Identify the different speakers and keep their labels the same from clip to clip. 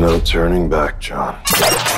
Speaker 1: No turning back, John.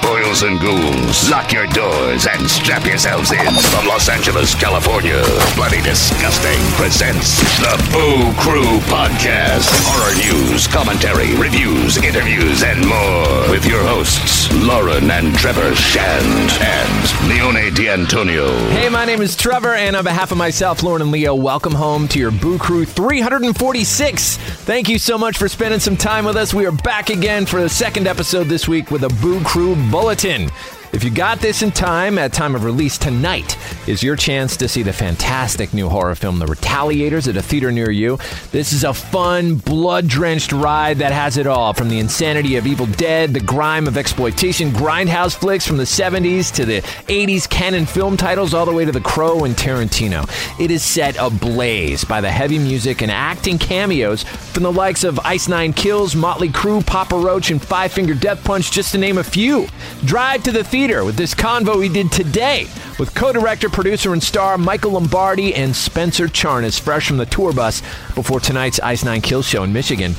Speaker 2: Boils and ghouls, lock your doors and strap yourselves in. From Los Angeles, California, Bloody Disgusting presents the Boo Crew Podcast. Horror news, commentary, reviews, interviews, and more. With your hosts, Lauren and Trevor Shand and Leone D'Antonio.
Speaker 3: Hey, my name is Trevor, and on behalf of myself, Lauren and Leo, welcome home to your Boo Crew 346. Thank you so much for spending some time with us. We are back again for the second episode this week with a Boo Crew Bulletin. If you got this in time, at time of release tonight is your chance to see the fantastic new horror film The Retaliators at a theater near you. This is a fun, blood-drenched ride that has it all, from the insanity of Evil Dead, the grime of exploitation, grindhouse flicks from the 70s to the 80s canon film titles all the way to The Crow and Tarantino. It is set ablaze by the heavy music and acting cameos from the likes of Ice Nine Kills, Motley Crue, Papa Roach, and Five Finger Death Punch, just to name a few. Drive to the theater with this convo we did today with co-director, producer, and star Michael Lombardi and Spencer Charnas, fresh from the tour bus before tonight's Ice Nine Kills show in Michigan.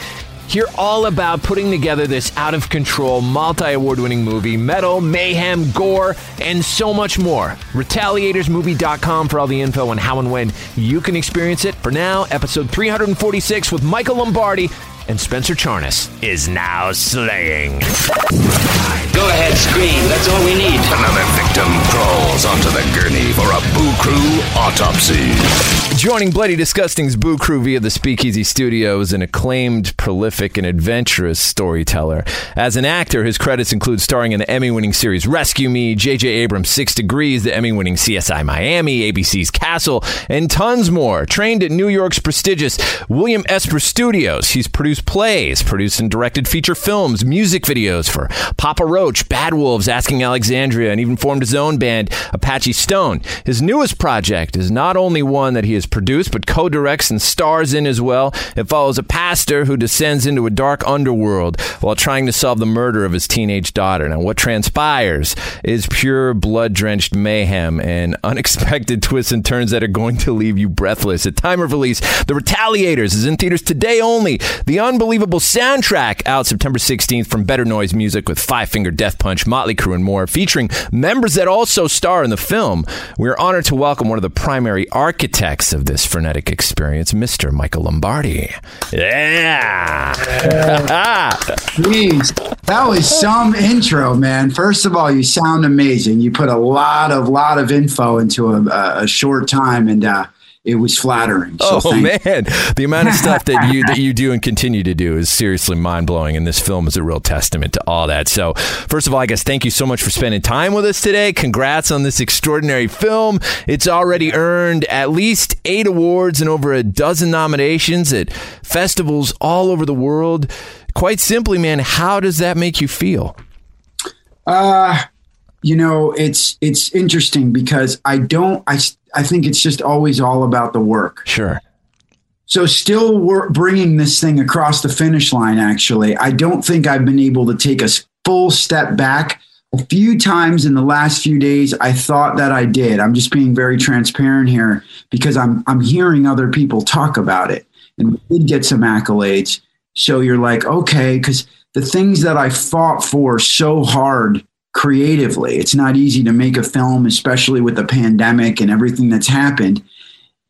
Speaker 3: Hear all about putting together this out of control, multi award winning movie, metal, mayhem, gore, and so much more. Retaliatorsmovie.com for all the info on how and when you can experience it. For now, episode 346 with Michael Lombardi and Spencer Charnas is now slaying.
Speaker 4: Go ahead, scream. That's all we need.
Speaker 2: Another victim crawls onto the gurney for a Boo Crew autopsy.
Speaker 3: Joining Bloody Disgusting's Boo Crew via the Speakeasy Studios, an acclaimed, prolific, and adventurous storyteller. As an actor, his credits include starring in the Emmy winning series Rescue Me, J.J. Abrams' Six Degrees, the Emmy winning CSI Miami, ABC's Castle, and tons more. Trained at New York's prestigious William Esper Studios, he's produced plays, produced and directed feature films, music videos for Papa Roach, Bad Wolves, Asking Alexandria, and even formed his own band, Apache Stone. His newest project is not only one that he has produced, but co directs and stars in as well. It follows a pastor who descends into a dark underworld while trying to solve the murder of his teenage daughter. Now, what transpires is pure blood drenched mayhem and unexpected twists and turns that are going to leave you breathless. At time of release, The Retaliators is in theaters today only. The unbelievable soundtrack out September 16th from Better Noise Music with Five Finger Death Punch, Motley Crue, and more, featuring members that also star in the film. We are honored to welcome one of the primary architects of this frenetic experience, Mr. Michael Lombardi. Yeah.
Speaker 5: Jeez, that was some intro, man. First of all, you sound amazing. You put a lot of lot of info into a, a short time, and uh, it was flattering. So
Speaker 3: oh man, the amount of stuff that you that you do and continue to do is seriously mind blowing, and this film is a real testament to all that. So, first of all, I guess thank you so much for spending time with us today. Congrats on this extraordinary film. It's already earned at least eight awards and over a dozen nominations at festivals all over the world. Quite simply, man, how does that make you feel?
Speaker 5: Uh, you know, it's it's interesting because I don't. I I think it's just always all about the work.
Speaker 3: Sure.
Speaker 5: So, still we're bringing this thing across the finish line, actually. I don't think I've been able to take a full step back. A few times in the last few days, I thought that I did. I'm just being very transparent here because I'm, I'm hearing other people talk about it and we did get some accolades. So you're like, okay, because the things that I fought for so hard creatively, it's not easy to make a film, especially with the pandemic and everything that's happened.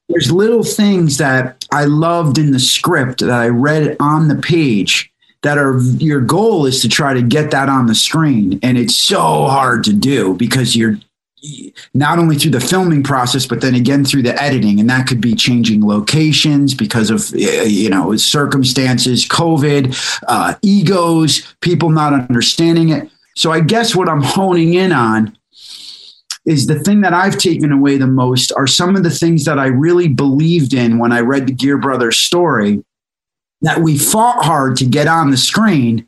Speaker 5: There's little things that I loved in the script that I read on the page that are your goal is to try to get that on the screen. And it's so hard to do because you're not only through the filming process, but then again through the editing, and that could be changing locations because of you know circumstances, COVID, uh, egos, people not understanding it. So I guess what I'm honing in on is the thing that I've taken away the most are some of the things that I really believed in when I read the Geare Brothers story that we fought hard to get on the screen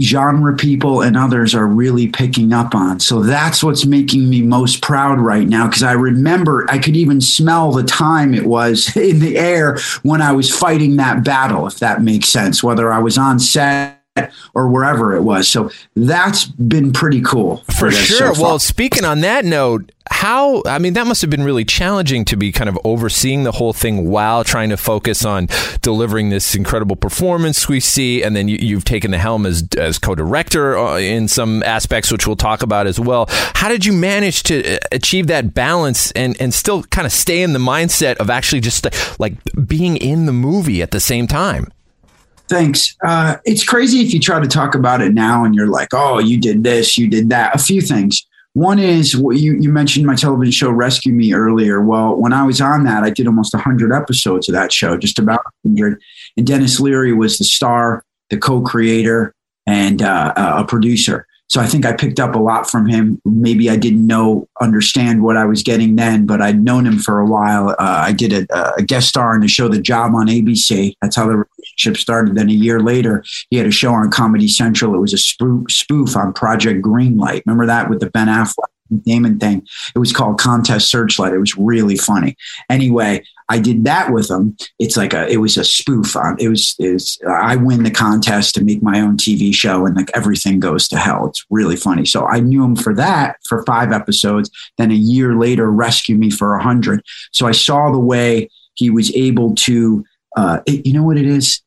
Speaker 5: genre people and others are really picking up on. So that's what's making me most proud right now because I remember I could even smell the time it was in the air when I was fighting that battle, if that makes sense, whether I was on set or wherever it was. So that's been pretty cool.
Speaker 3: For, for sure. So well, speaking on that note, how i mean that must have been really challenging to be kind of overseeing the whole thing while trying to focus on delivering this incredible performance we see and then you, have taken the helm as, as co-director uh, in some aspects which we'll talk about as well how did you manage to uh, achieve that balance and, and still kind of stay in the mindset of actually just like being in the movie at the same time
Speaker 5: Thanks. Uh, it's crazy if you try to talk about it now and you're like, oh, you did this, you did that. A few things. One is what you, you mentioned my television show Rescue Me earlier. Well, when I was on that, I did almost 100 episodes of that show, just about 100. And Denis Leary was the star, the co creator, and uh, a producer. So I think I picked up a lot from him. Maybe I didn't know, understand what I was getting then, but I'd known him for a while. Uh, I did a, a, guest star in the show The Job on ABC. That's how the relationship started. Then a year later, he had a show on Comedy Central. It was a spoof, spoof on Project Greenlight. Remember that with the Ben Affleck? Damon thing. It was called Contest Searchlight. It was really funny. Anyway, I did that with him. It's like a, it was a spoof on, it was, was, I win the contest to make my own TV show and like everything goes to hell. It's really funny. So I knew him for that for five episodes. Then a year later, rescue me for a hundred. So I saw the way he was able to, uh, it, you know what it is?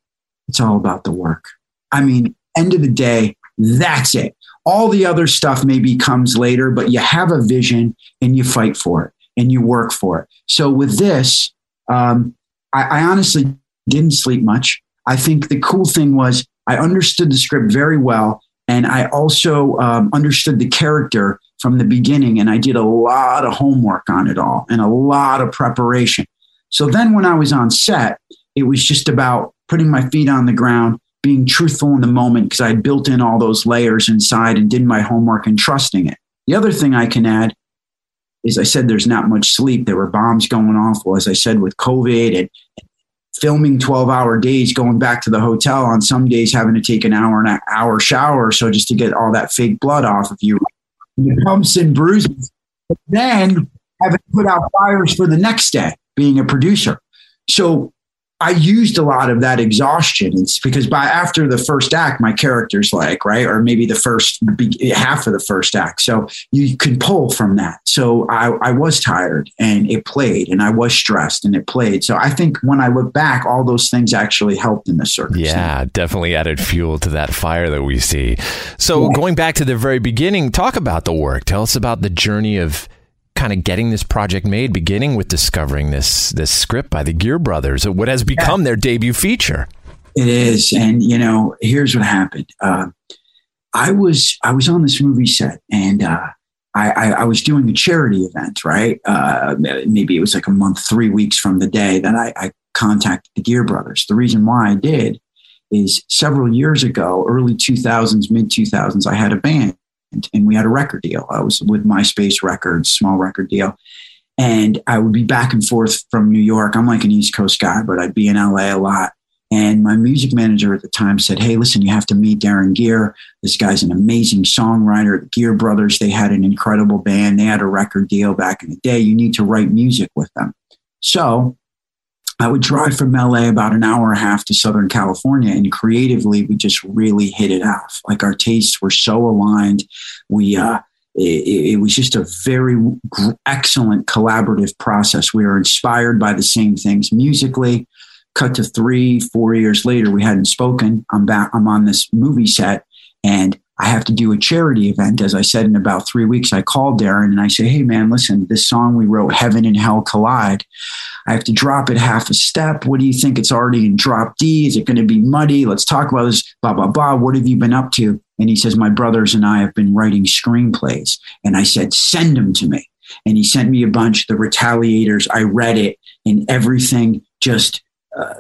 Speaker 5: It's all about the work. I mean, end of the day, that's it. All the other stuff maybe comes later, but you have a vision and you fight for it and you work for it. So with this, um, I, I honestly didn't sleep much. I think the cool thing was I understood the script very well, and I also um, understood the character from the beginning. And I did a lot of homework on it all and a lot of preparation. So then when I was on set, it was just about putting my feet on the ground, being truthful in the moment because I built in all those layers inside and did my homework and trusting it. The other thing I can add is I said there's not much sleep. There were bombs going off. Well, as I said, with COVID and filming 12 hour days, going back to the hotel on some days, having to take an hour and an hour shower. So just to get all that fake blood off of you, the bumps and bruises. But then having to put out fires for the next day, being a producer. So I used a lot of that exhaustion. It's because by after the first act, my character's like, right, or maybe the first half of the first act. So you can pull from that. So I, I was tired and it played, and I was stressed and it played. So I think when I look back, all those things actually helped in the circumstance.
Speaker 3: Yeah, definitely added fuel to that fire that we see. So yeah. going back to the very beginning, talk about the work. Tell us about the journey of kind of getting this project made, beginning with discovering this this script by the Geare Brothers, what has become yeah. their debut feature.
Speaker 5: It is, and you know, here's what happened. Uh, I was I was on this movie set, and uh, I, I, I, was doing a charity event. Right, uh, maybe it was like a month, three weeks from the day that I, I contacted the Geare Brothers. The reason why I did is several years ago, early 2000s, mid 2000s, I had a band and we had a record deal. I was with MySpace Records, small record deal. And I would be back and forth from New York. I'm like an East Coast guy, but I'd be in LA a lot. And my music manager at the time said, Hey, listen, you have to meet Darren Geare. This guy's an amazing songwriter. The Geare Brothers, they had an incredible band. They had a record deal back in the day. You need to write music with them. So I would drive from LA about an hour and a half to Southern California, and creatively, we just really hit it off. Like our tastes were so aligned. We, uh, it, it, was just a very excellent collaborative process. We were inspired by the same things musically. Cut to three, four years later, we hadn't spoken. I'm back. I'm on this movie set, and I have to do a charity event. As I said, in about three weeks, I called Darren and I say, Hey, man, listen, this song we wrote, Heaven and Hell Collide. I have to drop it half a step. What do you think? It's already in drop D. Is it going to be muddy? Let's talk about this. Blah, blah, blah. What have you been up to? And he says, My brothers and I have been writing screenplays. And I said, Send them to me. And he sent me a bunch, The Retaliators. I read it, and everything just. Uh,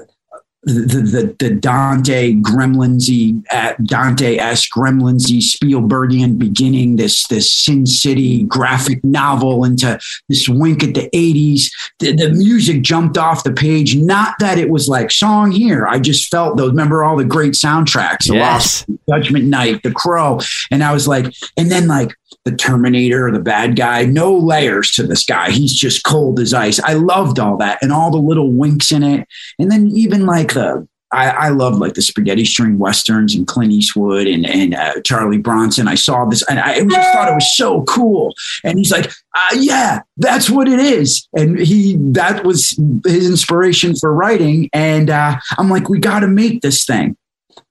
Speaker 5: the, the, the Dante Gremlinsy, uh, Dante-esque Gremlinsy Spielbergian beginning, this, this Sin City graphic novel into this wink at the 80s. The, the music jumped off the page. Not that it was like song here. I just felt those, remember all the great soundtracks,
Speaker 3: yes.
Speaker 5: Lost Judgment Night, The Crow. And I was like, and then like the Terminator, the bad guy, no layers to this guy. He's just cold as ice. I loved all that and all the little winks in it. And then even like the, I, I love like the spaghetti string westerns and Clint Eastwood and, and uh, Charlie Bronson. I saw this and I just thought it was so cool. And he's like, uh, yeah, that's what it is. And he, that was his inspiration for writing. And uh, I'm like, we got to make this thing.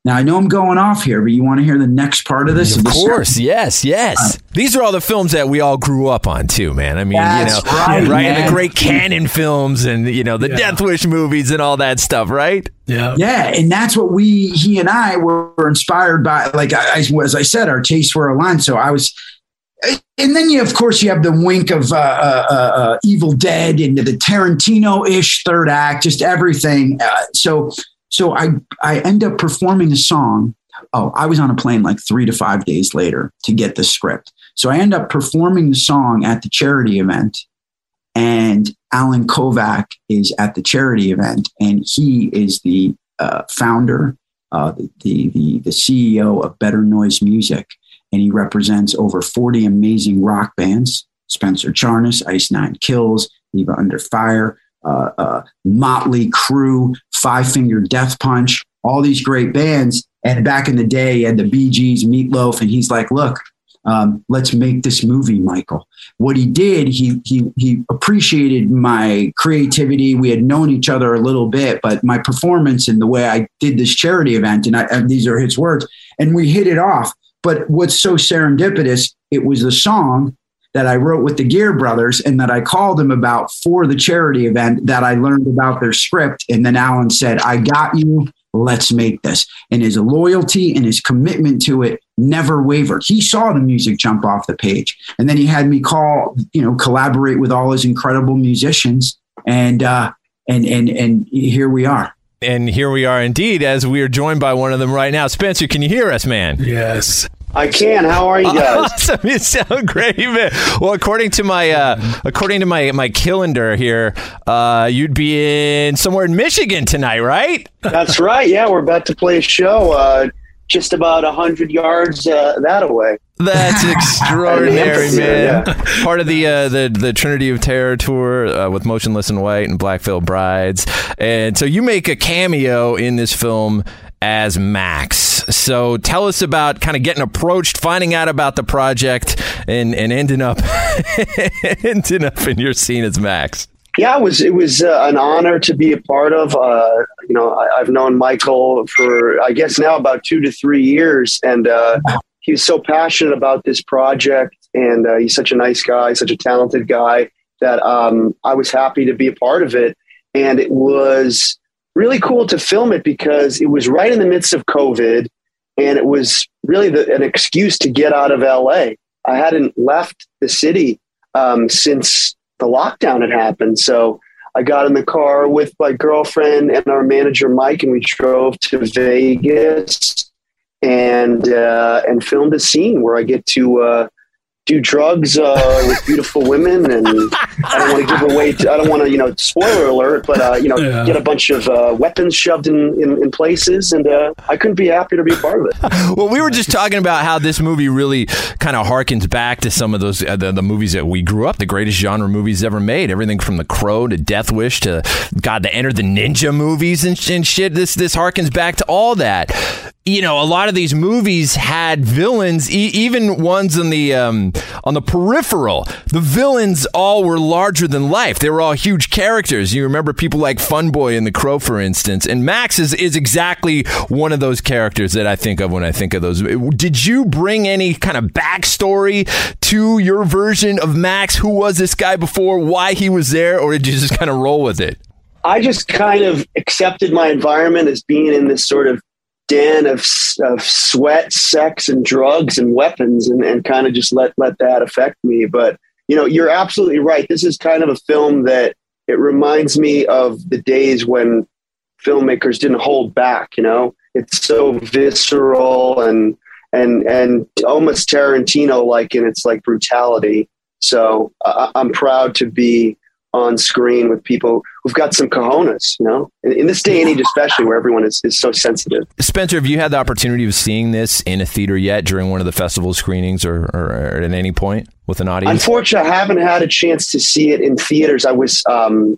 Speaker 5: Now I know I'm going off here, but you want to hear the next part of this?
Speaker 3: Of course, yes, yes. These are all the films that we all grew up on too, man. I mean, you know,
Speaker 5: right,
Speaker 3: right, and the great canon films and you know the Death Wish movies and all that stuff, right?
Speaker 6: Yeah.
Speaker 5: Yeah, and that's what we, he and I were inspired by. Like I, I- as I said, our tastes were aligned. So I was, and then you, of course, you have the wink of uh, uh, uh, uh, Evil Dead into the Tarantino-ish third act, just everything. Uh, so, so I, I end up performing a song. Oh, I was on a plane like three to five days later to get the script. So I end up performing the song at the charity event and Allen Kovac is at the charity event, and he is the uh, founder, uh, the, the the CEO of Better Noise Music, and he represents over forty amazing rock bands: Spencer Charnas, Ice Nine Kills, Eva Under Fire, uh, uh, Motley Crue, Five Finger Death Punch, all these great bands. And back in the day, had the Bee Gees, Meatloaf, and he's like, "Look, um, let's make this movie, Michael." what he did, he he he appreciated my creativity. We had known each other a little bit, but my performance and the way I did this charity event, and, I, and these are his words, and we hit it off. But what's so serendipitous? It was the song that I wrote with the Geare Brothers and that I called them about for the charity event that I learned about their script. And then Allen said, I got you. Let's make this. And his loyalty and his commitment to it never wavered. He saw the music jump off the page. And then he had me call, you know, collaborate with all his incredible musicians. And, uh, and, and, and here we are.
Speaker 3: And here we are indeed, as we are joined by one of them right now. Spencer, can you hear us, man?
Speaker 6: Yes.
Speaker 4: I can. How are you guys?
Speaker 3: Awesome! You sound great, man. Well, according to my uh, according to my my calendar here, uh, you'd be in somewhere in Michigan tonight, right?
Speaker 4: That's right. Yeah, we're about to play a show uh, just about a hundred yards uh, that away.
Speaker 3: That's extraordinary, man.
Speaker 4: yeah.
Speaker 3: Part of the uh, the the Trinity of Terror tour uh, with Motionless in White and Black Veil Brides, and so you make a cameo in this film as Max. So tell us about kind of getting approached, finding out about the project, and and ending up ending up in your scene as Max.
Speaker 4: Yeah, it was it was uh, an honor to be a part of. Uh, you know, I, I've known Michael for I guess now about two to three years, and uh, so passionate about this project, and uh, he's such a nice guy, such a talented guy that um, I was happy to be a part of it, and it was really cool to film it because it was right in the midst of COVID, and it was really the, an excuse to get out of LA. I hadn't left the city um, since the lockdown had happened. So I got in the car with my girlfriend and our manager Mike, and we drove to Vegas and uh, and filmed a scene where I get to uh, do drugs uh, with beautiful women, and I don't want to give away. To, I don't want to, you know, spoiler alert, but uh, you know,
Speaker 3: Yeah.
Speaker 4: get a bunch of uh, weapons shoved in, in, in places, and uh, I couldn't be happier to be a part of it.
Speaker 3: Well, we were just talking about how this movie really kind of harkens back to some of those uh, the, the movies that we grew up, the greatest genre movies ever made. Everything from The Crow to Death Wish to God to Enter the Ninja movies and, and shit. This this harkens back to all that. You know, a lot of these movies had villains, e- even ones on the um, on the peripheral. The villains all were larger than life. They were all huge characters. You remember people like Funboy and The Crow, for instance, and Max is, is exactly one of those characters that I think of when I think of those. Did you bring any kind of backstory to your version of Max? Who was this guy before? Why he was there, or did you just kind of roll with it?
Speaker 4: I just kind of accepted my environment as being in this sort of den of, of sweat, sex, and drugs and weapons, and, and kind of just let let that affect me. But you know, you're absolutely right. This is kind of a film that it reminds me of the days when filmmakers didn't hold back. You know, it's so visceral and and and almost Tarantino like in its like brutality. So I, I'm proud to be on screen with people who've got some cojones, you know, in, in this day and age, especially where everyone is, is so sensitive.
Speaker 3: Spencer, have you had the opportunity of seeing this in a theater yet during one of the festival screenings or, or, or at any point with an audience?
Speaker 4: Unfortunately, I haven't had a chance to see it in theaters. I was, um,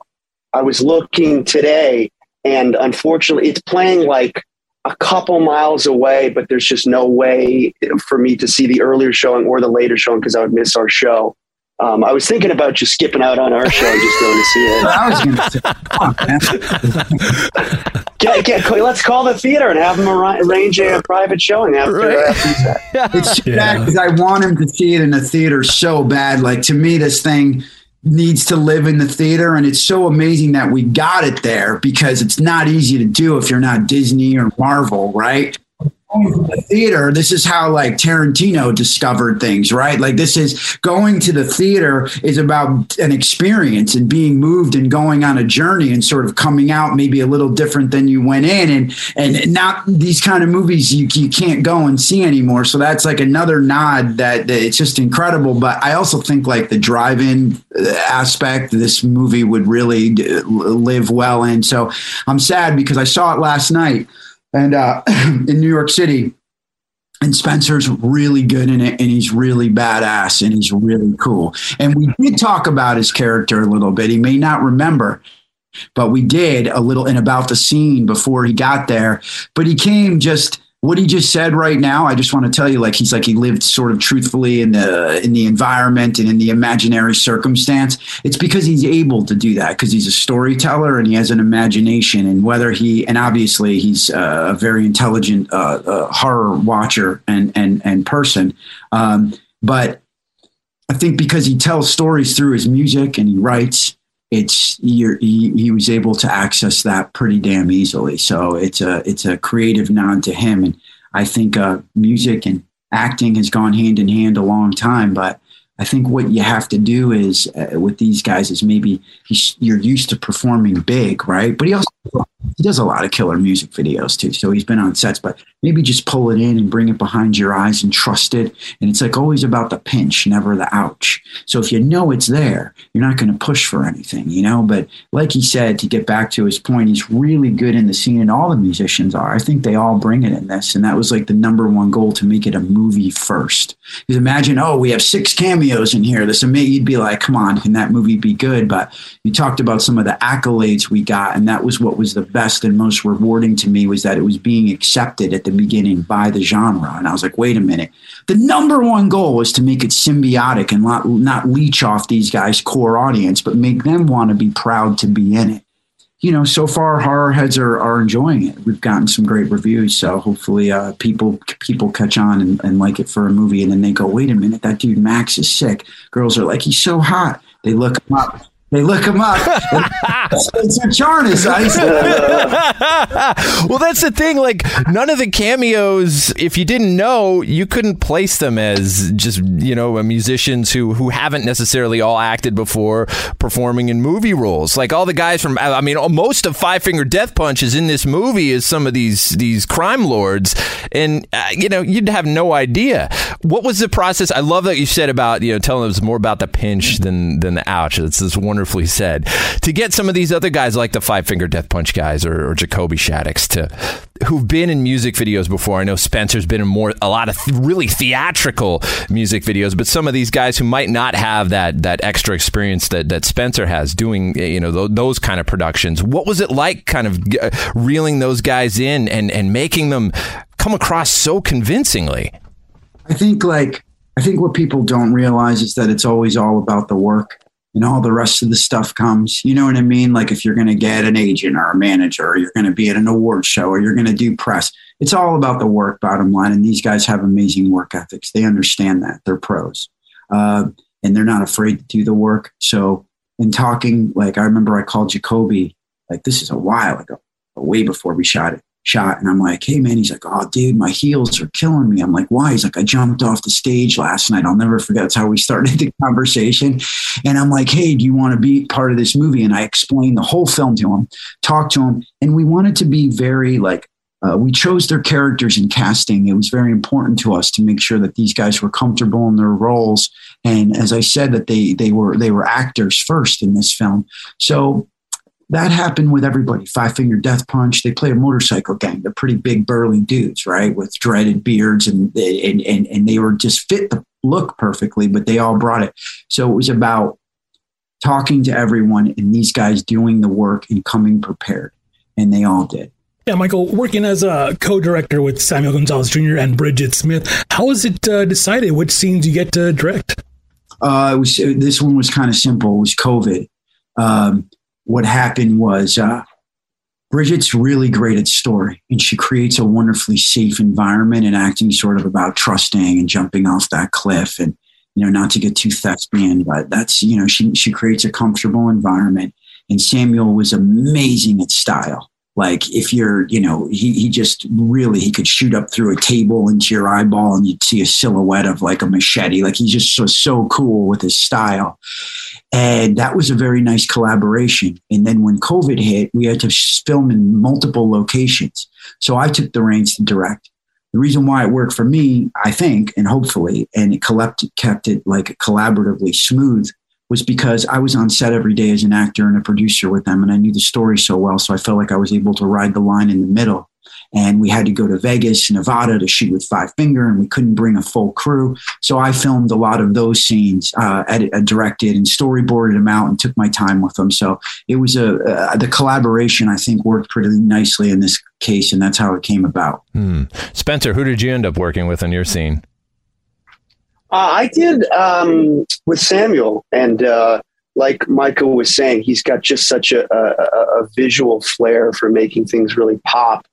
Speaker 4: I was looking today and unfortunately it's playing like a couple miles away, but there's just no way for me to see the earlier showing or the later showing because I would miss our show. Um, I was thinking about just skipping out on our show and just going to see it.
Speaker 5: I was going to say, come on, man.
Speaker 4: Get, get, let's call the theater and have them arra- arrange a private showing after.
Speaker 3: Right.
Speaker 4: after the.
Speaker 5: It's too bad because I want him to see it in the theater so bad. Like to me, this thing needs to live in the theater, and it's so amazing that we got it there because it's not easy to do if you're not Disney or Marvel, right? Going to the theater, this is how like Tarantino discovered things, right? Like this is going to the theater is about an experience and being moved and going on a journey and sort of coming out maybe a little different than you went in. And and not these kind of movies you, you can't go and see anymore. So that's like another nod that, that it's just incredible. But i also think like the drive-in uh, aspect this movie would really uh, live well in. So i'm sad because i saw it last night and uh, in new york city and Spencer's really good in it, and he's really badass, and he's really cool. And we did talk about his character a little bit. He may not remember, but we did a little in about the scene before he got there. But he came just what he just said right now. I just want to tell you, like he's like he lived sort of truthfully in the in the environment and in the imaginary circumstance. It's because he's able to do that because he's a storyteller and he has an imagination. And whether he and obviously he's uh, a very intelligent uh, uh, horror watcher and and and person, um, but I think because he tells stories through his music and he writes, it's he, he was able to access that pretty damn easily. So it's a it's a creative nod to him, and I think uh, music and acting has gone hand in hand a long time. But I think what you have to do is uh, with these guys is maybe you're used to performing big, right? But he also he does a lot of killer music videos too. So he's been on sets, but maybe just pull it in and bring it behind your eyes and trust it. And it's like always about the pinch, never the ouch. So if you know it's there, you're not going to push for anything, you know. But like he said, to get back to his point, he's really good in the scene, and all the musicians are. I think they all bring it in this, and that was like the number one goal to make it a movie first. Because imagine, oh, we have six cameos in here. This amazing. You'd be like, come on, can that movie be good? But you talked about some of the accolades we got, and that was what was the best and most rewarding to me was that it was being accepted at the beginning by the genre. And I was like, wait a minute. The number one goal was to make it symbiotic and not, not leech off these guys' core audience, but make them want to be proud to be in it. You know, so far horror heads are, are enjoying it. We've gotten some great reviews, so hopefully uh, people people catch on and, and like it for a movie, and then they go, "Wait a minute, that dude Max is sick." Girls are like, "He's so hot." They look him up They look him up. it's a Charnas.
Speaker 3: well, that's the thing. Like, none of the cameos, if you didn't know, you couldn't place them as just you know musicians who who haven't necessarily all acted before performing in movie roles. Like all the guys from, I mean, most of Five Finger Death Punch is in this movie is some of these these crime lords, and uh, you know you'd have no idea. What was the process? I love that you said about you know telling us more about the pinch than than the ouch. That's just wonderfully said. To get some of these other guys like the Five Finger Death Punch guys or, or Jacoby Shaddix to who've been in music videos before. I know Spencer's been in more a lot of th- really theatrical music videos, but some of these guys who might not have that that extra experience that that Spencer has doing you know th- those kind of productions. What was it like, kind of uh, reeling those guys in and and making them come across so convincingly?
Speaker 5: I think like I think what people don't realize is that it's always all about the work and all the rest of the stuff comes. You know what I mean? Like if you're going to get an agent or a manager, or you're going to be at an award show, or you're going to do press, it's all about the work, bottom line. And these guys have amazing work ethics. They understand that. They're pros. Uh, and they're not afraid to do the work. So, in talking, like I remember I called Jacoby, like this is a while ago, way before we shot it shot. And I'm like, hey, man. He's like, oh, dude, my heels are killing me. I'm like, why? He's like, I jumped off the stage last night. I'll never forget. That's how we started the conversation. And I'm like, hey, do you want to be part of this movie? And I explained the whole film to him, talked to him. And we wanted to be very like, uh, we chose their characters in casting. It was very important to us to make sure that these guys were comfortable in their roles. And as I said, that they they were they were actors first in this film. So that happened with everybody. Five Finger Death Punch. They play a motorcycle gang. They're pretty big, burly dudes, right, with dreaded beards, and and and and they were just fit the look perfectly. But they all brought it. So it was about talking to everyone and these guys doing the work and coming prepared, and they all did.
Speaker 6: Yeah, Michael, working as a co-director with Samuel Gonzalez Jr. and Bridget Smith, how was it uh, decided which scenes you get to direct?
Speaker 5: Uh, it was this one was kind of simple. It was COVID. Um, what happened was uh, Bridget's really great at story, and she creates a wonderfully safe environment and acting sort of about trusting and jumping off that cliff, and you know not to get too thespian, but that's you know she she creates a comfortable environment. And Samuel was amazing at style. Like if you're, you know, he, he just really he could shoot up through a table into your eyeball and you'd see a silhouette of like a machete. Like he's just so so cool with his style. And that was a very nice collaboration. And then when COVID hit, we had to film in multiple locations. So I took the reins to direct. The reason why it worked for me, I think, and hopefully, and it kept, kept it like collaboratively smooth was because I was on set every day as an actor and a producer with them, and I knew the story so well. So I felt like I was able to ride the line in the middle and we had to go to Vegas, Nevada to shoot with Five Finger, and we couldn't bring a full crew. So I filmed a lot of those scenes, uh, edited, uh, directed, and storyboarded them out, and took my time with them. So it was a uh, the collaboration. I think worked pretty nicely in this case, and that's how it came about.
Speaker 3: Hmm. Spencer, who did you end up working with in your scene?
Speaker 4: Uh, I did um, with Samuel, and uh, like Michael was saying, he's got just such a, a, a, visual flair for making things really pop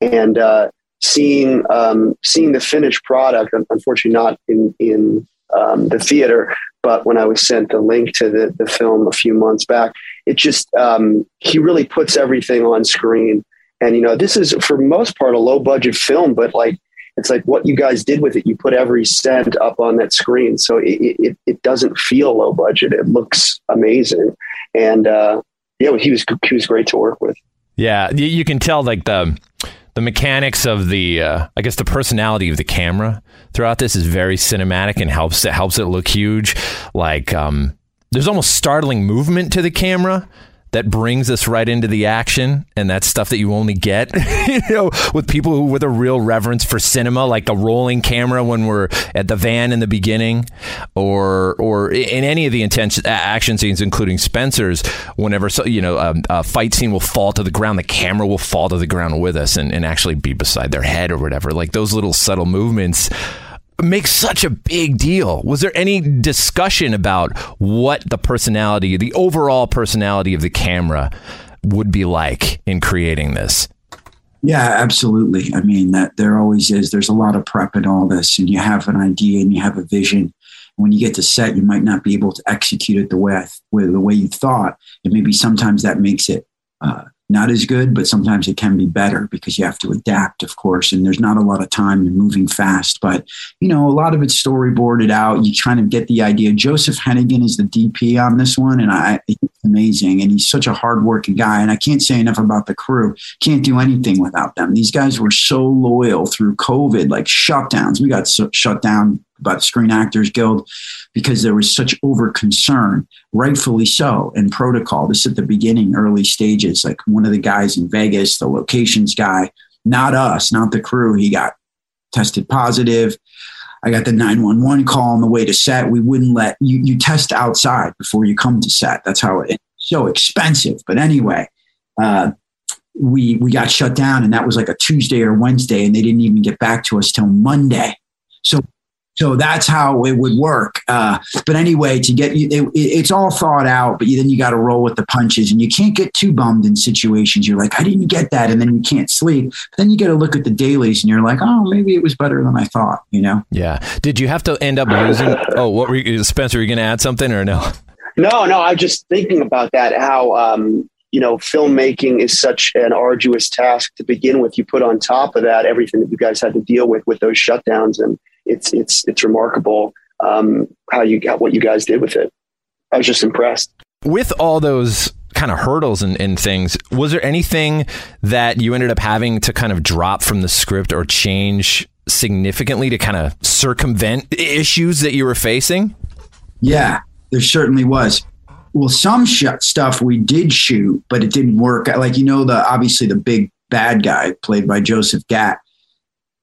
Speaker 4: and uh, seeing um, seeing the finished product. Unfortunately, not in in um, the theater, but when I was sent the link to the, the film a few months back, it just um, he really puts everything on screen. And you know, this is for most part a low budget film, but like it's like what you guys did with it. You put every cent up on that screen, so it it, it doesn't feel low budget. It looks amazing, and uh, yeah, he was he was great to work with.
Speaker 3: Yeah, you can tell like the the mechanics of the uh, I guess the personality of the camera throughout this is very cinematic and helps it helps it look huge. Like um, there's almost startling movement to the camera that brings us right into the action and that's stuff that you only get you know with people who with a real reverence for cinema like the rolling camera when we're at the van in the beginning or or in any of the intense action scenes including Spencer's whenever so you know um, a fight scene will fall to the ground the camera will fall to the ground with us and, and actually be beside their head or whatever. Like those little subtle movements makes such a big deal. Was there any discussion about what the personality, the overall personality of the camera would be like in creating this?
Speaker 5: Yeah, absolutely. I mean, that there always is. There's a lot of prep in all this, and you have an idea and you have a vision. when you get to set, you might not be able to execute it the way I, the way you thought. And maybe sometimes that makes it uh, not as good, but sometimes it can be better because you have to adapt, of course. And there's not a lot of time. You're moving fast, but you know, a lot of it's storyboarded out. You kind of get the idea. Joseph Hennigan is the DP on this one, and I it's amazing. And he's such a hardworking guy. And I can't say enough about the crew. Can't do anything without them. These guys were so loyal through COVID, like shutdowns. We got so, shut down by the Screen Actors Guild because there was such over concern, rightfully so, in protocol. This at the beginning, early stages. Like one of the guys in Vegas, the locations guy, not us, not the crew, he got tested positive. I got the 911 call on the way to set. We wouldn't let you, you test outside before you come to set. That's how it, it's so expensive. But anyway, uh, we, we got shut down and that was like a Tuesday or Wednesday and they didn't even get back to us till Monday. So so that's how it would work. Uh, but anyway, to get you, it, it's all thought out, but then you got to roll with the punches and you can't get too bummed in situations. You're like, I didn't get that. And then you can't sleep. But then you got to look at the dailies and you're like, oh, maybe it was better than I thought, you know?
Speaker 3: Yeah. Did you have to end up losing? oh, what were you, Spencer, are you going to add something or no?
Speaker 4: No, no. I'm just thinking about that, how, um, you know, filmmaking is such an arduous task to begin with. You put on top of that everything that you guys had to deal with with those shutdowns and it's it's it's remarkable um, how you got what you guys did with it. I was just impressed.
Speaker 3: With all those kind of hurdles and, and things, was there anything that you ended up having to kind of drop from the script or change significantly to kind of circumvent issues that you were facing?
Speaker 5: Yeah, there certainly was. Well, some sh- stuff we did shoot, but it didn't work. Like you know, the obviously the big bad guy played by Joseph Gatt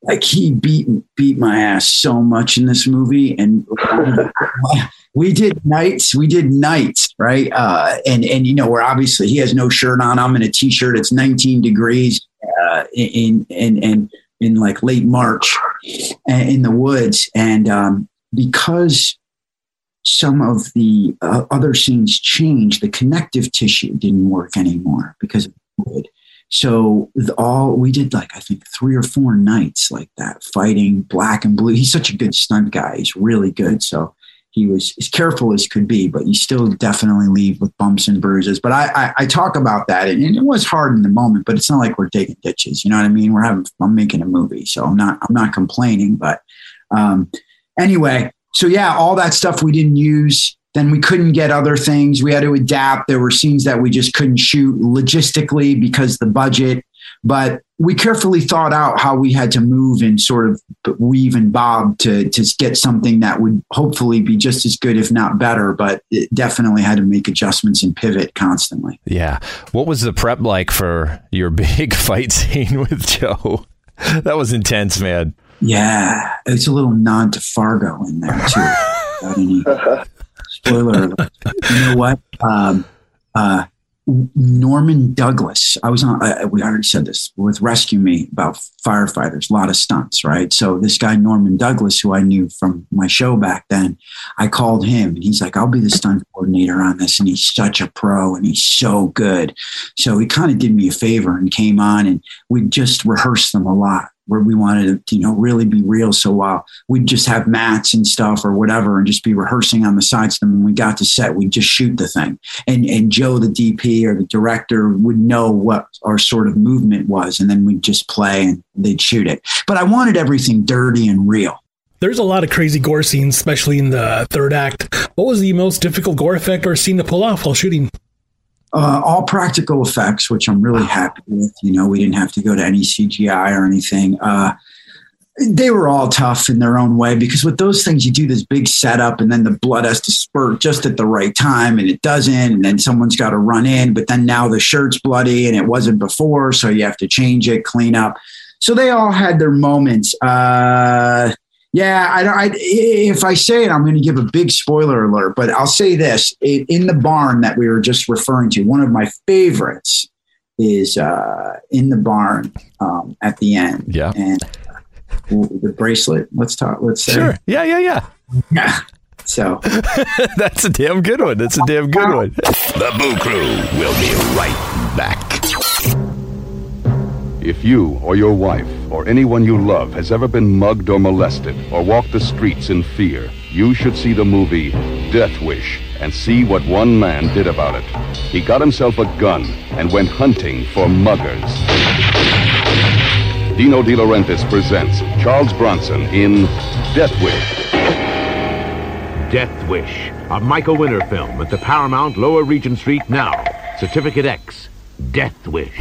Speaker 5: like he beat beat my ass so much in this movie and we did nights we did nights right? Uh, and and you know where obviously he has no shirt on. I'm in a t-shirt. It's 19 degrees uh, in in in in like late march in the woods. And um, because some of the uh, other scenes changed the connective tissue didn't work anymore because of wood so all we did like I think three or four nights like that fighting black and blue. He's such a good stunt guy. He's really good. So he was as careful as could be, but you still definitely leave with bumps and bruises. But I, I, I talk about that, and, it was hard in the moment. But it's not like we're digging ditches. You know what I mean? We're having I'm making a movie, so I'm not I'm not complaining. But um, anyway, so yeah, all that stuff we didn't use. Then we couldn't get other things. We had to adapt. There were scenes that we just couldn't shoot logistically because the budget. But we carefully thought out how we had to move and sort of weave and bob to to get something that would hopefully be just as good, if not better. But it definitely had to make adjustments and pivot constantly.
Speaker 3: Yeah. What was the prep like for your big fight scene with Joe? That was intense, man.
Speaker 5: Yeah, it's a little nod to Fargo in there too. spoiler you know what? Um, uh, Norman Douglas. I was on. We already said this with Rescue Me about firefighters. A lot of stunts, right? So this guy Norman Douglas, who I knew from my show back then, I called him, and he's like, "I'll be the stunt coordinator on this," and he's such a pro, and he's so good. So he kind of did me a favor and came on, and we just rehearsed them a lot where we wanted to, you know, really be real. So while we'd just have mats and stuff or whatever and just be rehearsing on the sides them, when we got to set, we'd just shoot the thing. And and Joe, the DP or the director, would know what our sort of movement was, and then we'd just play and they'd shoot it. But I wanted everything dirty and real.
Speaker 6: There's a lot of crazy gore scenes, especially in the third act. What was the most difficult gore effect or scene to pull off while shooting?
Speaker 5: Uh, all practical effects, which I'm really happy with. You know, we didn't have to go to any CGI or anything. Uh, they were all tough in their own way because with those things, you do this big setup and then the blood has to spurt just at the right time and it doesn't. And then someone's got to run in, but then now the shirt's bloody and it wasn't before. So you have to change it, clean up. So they all had their moments. Uh, yeah, I, I, if I say it, I'm going to give a big spoiler alert, but I'll say this: in the barn that we were just referring to, one of my favorites is uh, in the barn um, at the end.
Speaker 3: Yeah,
Speaker 5: and the bracelet. Let's talk. Let's say.
Speaker 3: Sure. Yeah, yeah, yeah.
Speaker 5: Yeah. So
Speaker 3: that's a damn good one. That's a damn good one.
Speaker 2: The Boo Crew will be right back.
Speaker 7: If you or your wife or anyone you love has ever been mugged or molested or walked the streets in fear, you should see the movie Death Wish and see what one man did about it. He got himself a gun and went hunting for muggers. Dino De Laurentiis presents Charles Bronson in Death Wish.
Speaker 8: Death Wish, a Michael Winner film at the Paramount Lower Regent Street now. Certificate X, Death Wish.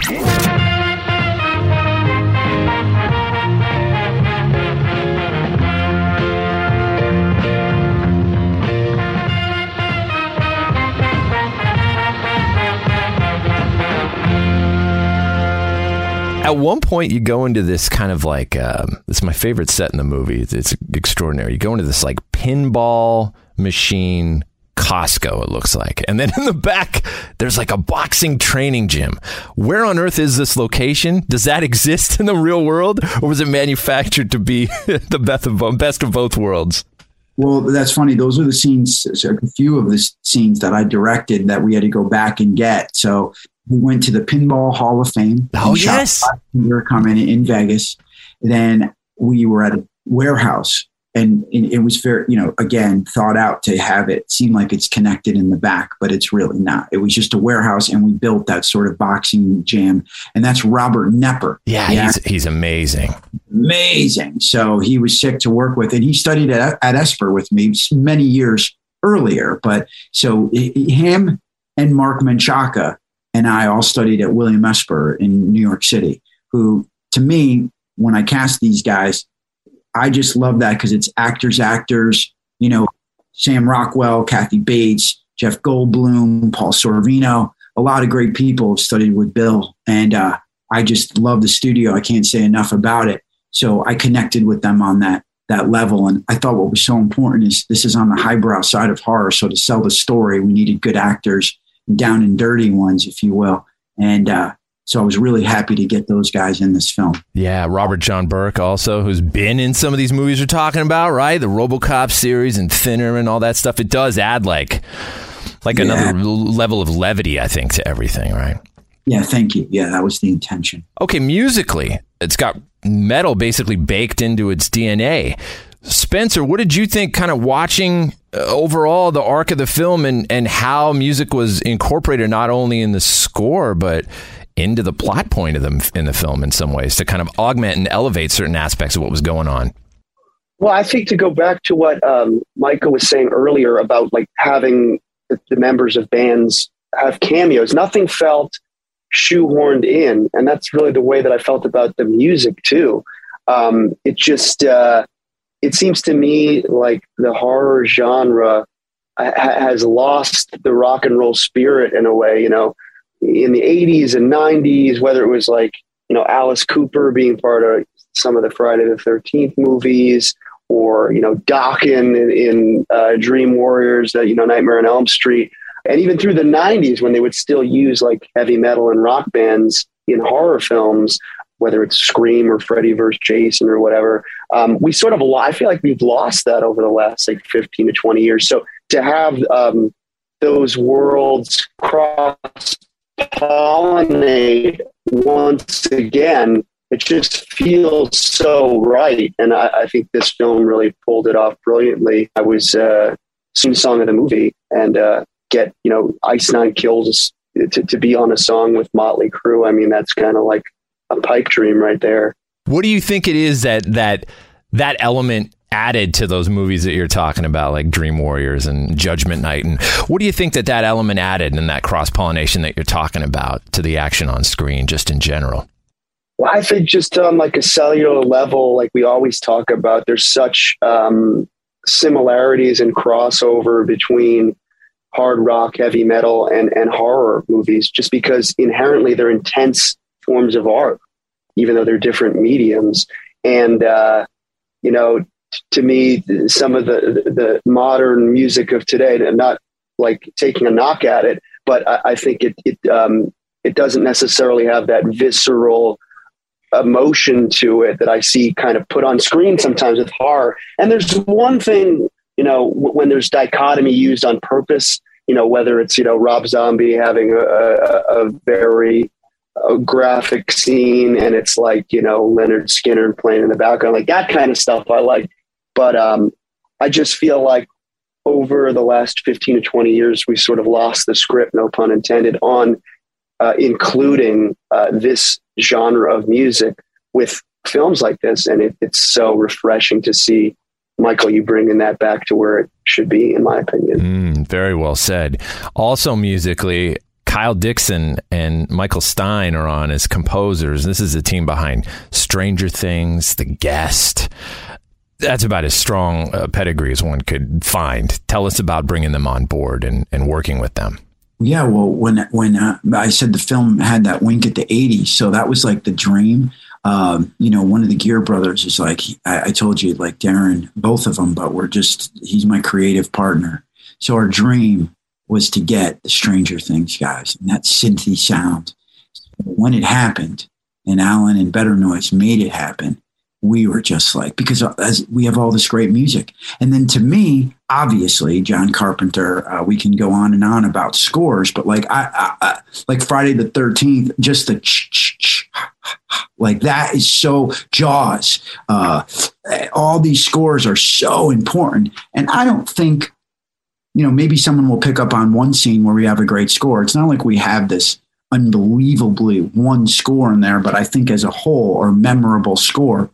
Speaker 3: At one point, you go into this kind of like um, it's my favorite set in the movie. It's, it's extraordinary. You go into this like pinball machine Costco, it looks like. And then in the back, there's like a boxing training gym. Where on earth is this location? Does that exist in the real world? Or was it manufactured to be the best of, best of both worlds?
Speaker 5: Well, that's funny. Those are the scenes, a few of the scenes that I directed that we had to go back and get. So we went to the Pinball Hall of Fame.
Speaker 3: Oh, yes.
Speaker 5: We were coming in Vegas. Then we were at a warehouse and it was very, you know, again, thought out to have it seem like it's connected in the back, but it's really not. It was just a warehouse, and we built that sort of boxing jam. and that's Robert Knepper.
Speaker 3: Yeah, he's he's amazing,
Speaker 5: amazing. So he was sick to work with, and he studied at, at Esper with me many years earlier. But so him and Mark Menchaca and I all studied at William Esper in New York City. Who, to me, when I cast these guys I just love that because it's actors, actors, you know, Sam Rockwell, Kathy Bates, Jeff Goldblum, Paul Sorvino, a lot of great people have studied with Bill. And uh, I just love the studio. I can't say enough about it. So I connected with them on that that level. And I thought what was so important is this is on the highbrow side of horror. So to sell the story, we needed good actors, down and dirty ones, if you will. And uh, so I was really happy to get those guys in this film.
Speaker 3: Yeah, Robert John Burke also, who's been in some of these movies we're talking about, right? The RoboCop series and Thinner and all that stuff. It does add like like yeah. another level of levity, I think, to everything, right?
Speaker 5: Yeah, thank you. Yeah, that was the intention.
Speaker 3: Okay, musically, it's got metal basically baked into its DNA. Spencer, what did you think kind of watching overall the arc of the film and, and how music was incorporated not only in the score, but into the plot point of them in the film in some ways to kind of augment and elevate certain aspects of what was going on.
Speaker 4: Well, I think to go back to what um, Michael was saying earlier about like having the, the members of bands have cameos, nothing felt shoehorned in, and that's really the way that I felt about the music too. Um, it just uh, it seems to me like the horror genre has lost the rock and roll spirit in a way. You know, in the 80s and 90s, whether it was like, you know, Alice Cooper being part of some of the Friday the 13th movies or, you know, Dokken in, in uh, Dream Warriors, uh, you know, Nightmare on Elm Street. And even through the 90s when they would still use like heavy metal and rock bands in horror films, whether it's Scream or Freddy versus Jason or whatever, um, we sort of, I feel like we've lost that over the last like 15 to 20 years. So to have um, those worlds cross pollinate once again, it just feels so right. And I, I, think this film really pulled it off brilliantly. I was uh, sing song of the movie and uh, get, you know, Ice Nine Kills to, to be on a song with Motley Crue. I mean, that's kind of like a pipe dream right there.
Speaker 3: What do you think it is that that that element added to those movies that you're talking about, like Dream Warriors and Judgment Night. And what do you think that that element added in that cross pollination that you're talking about to the action on screen, just in general?
Speaker 4: Well, I think just on like a cellular level, like we always talk about, there's such um, similarities and crossover between hard rock, heavy metal, and and horror movies, just because inherently they're intense forms of art, even though they're different mediums. And uh, you know, to me some of the the modern music of today not like taking a knock at it but i, I think it it um, it doesn't necessarily have that visceral emotion to it that i see kind of put on screen sometimes with horror and there's one thing you know when there's dichotomy used on purpose you know whether it's you know rob zombie having a, a, a very a graphic scene and it's like you know Lynyrd Skynyrd playing in the background, like that kind of stuff I like. But um, I just feel like over the last 15 to 20 years, we sort of lost the script, no pun intended, on uh, including uh, this genre of music with films like this. And it, it's so refreshing to see, Michael, you bringing that back to where it should be, in my opinion.
Speaker 3: Mm, very well said. Also, musically, Kyle Dixon and Michael Stein are on as composers. This is the team behind Stranger Things, The Guest. That's about as strong a pedigree as one could find. Tell us about bringing them on board and, and working with them.
Speaker 5: Yeah, well, when when uh, I said the film had that wink at the '80s, so that was like the dream. Um, you know, one of the Geare brothers is like I, I told you, like Darren, both of them, but we're just he's my creative partner. So our dream was to get the Stranger Things guys and that synthy sound. When it happened, and Allen and Better Noise made it happen, we were just like because as we have all this great music and then to me obviously john carpenter uh, we can go on and on about scores but like I, I, I like friday the 13th just the like that is so jaws uh, all these scores are so important and i don't think you know maybe someone will pick up on one scene where we have a great score it's not like we have this unbelievably one score in there but i think as a whole or memorable score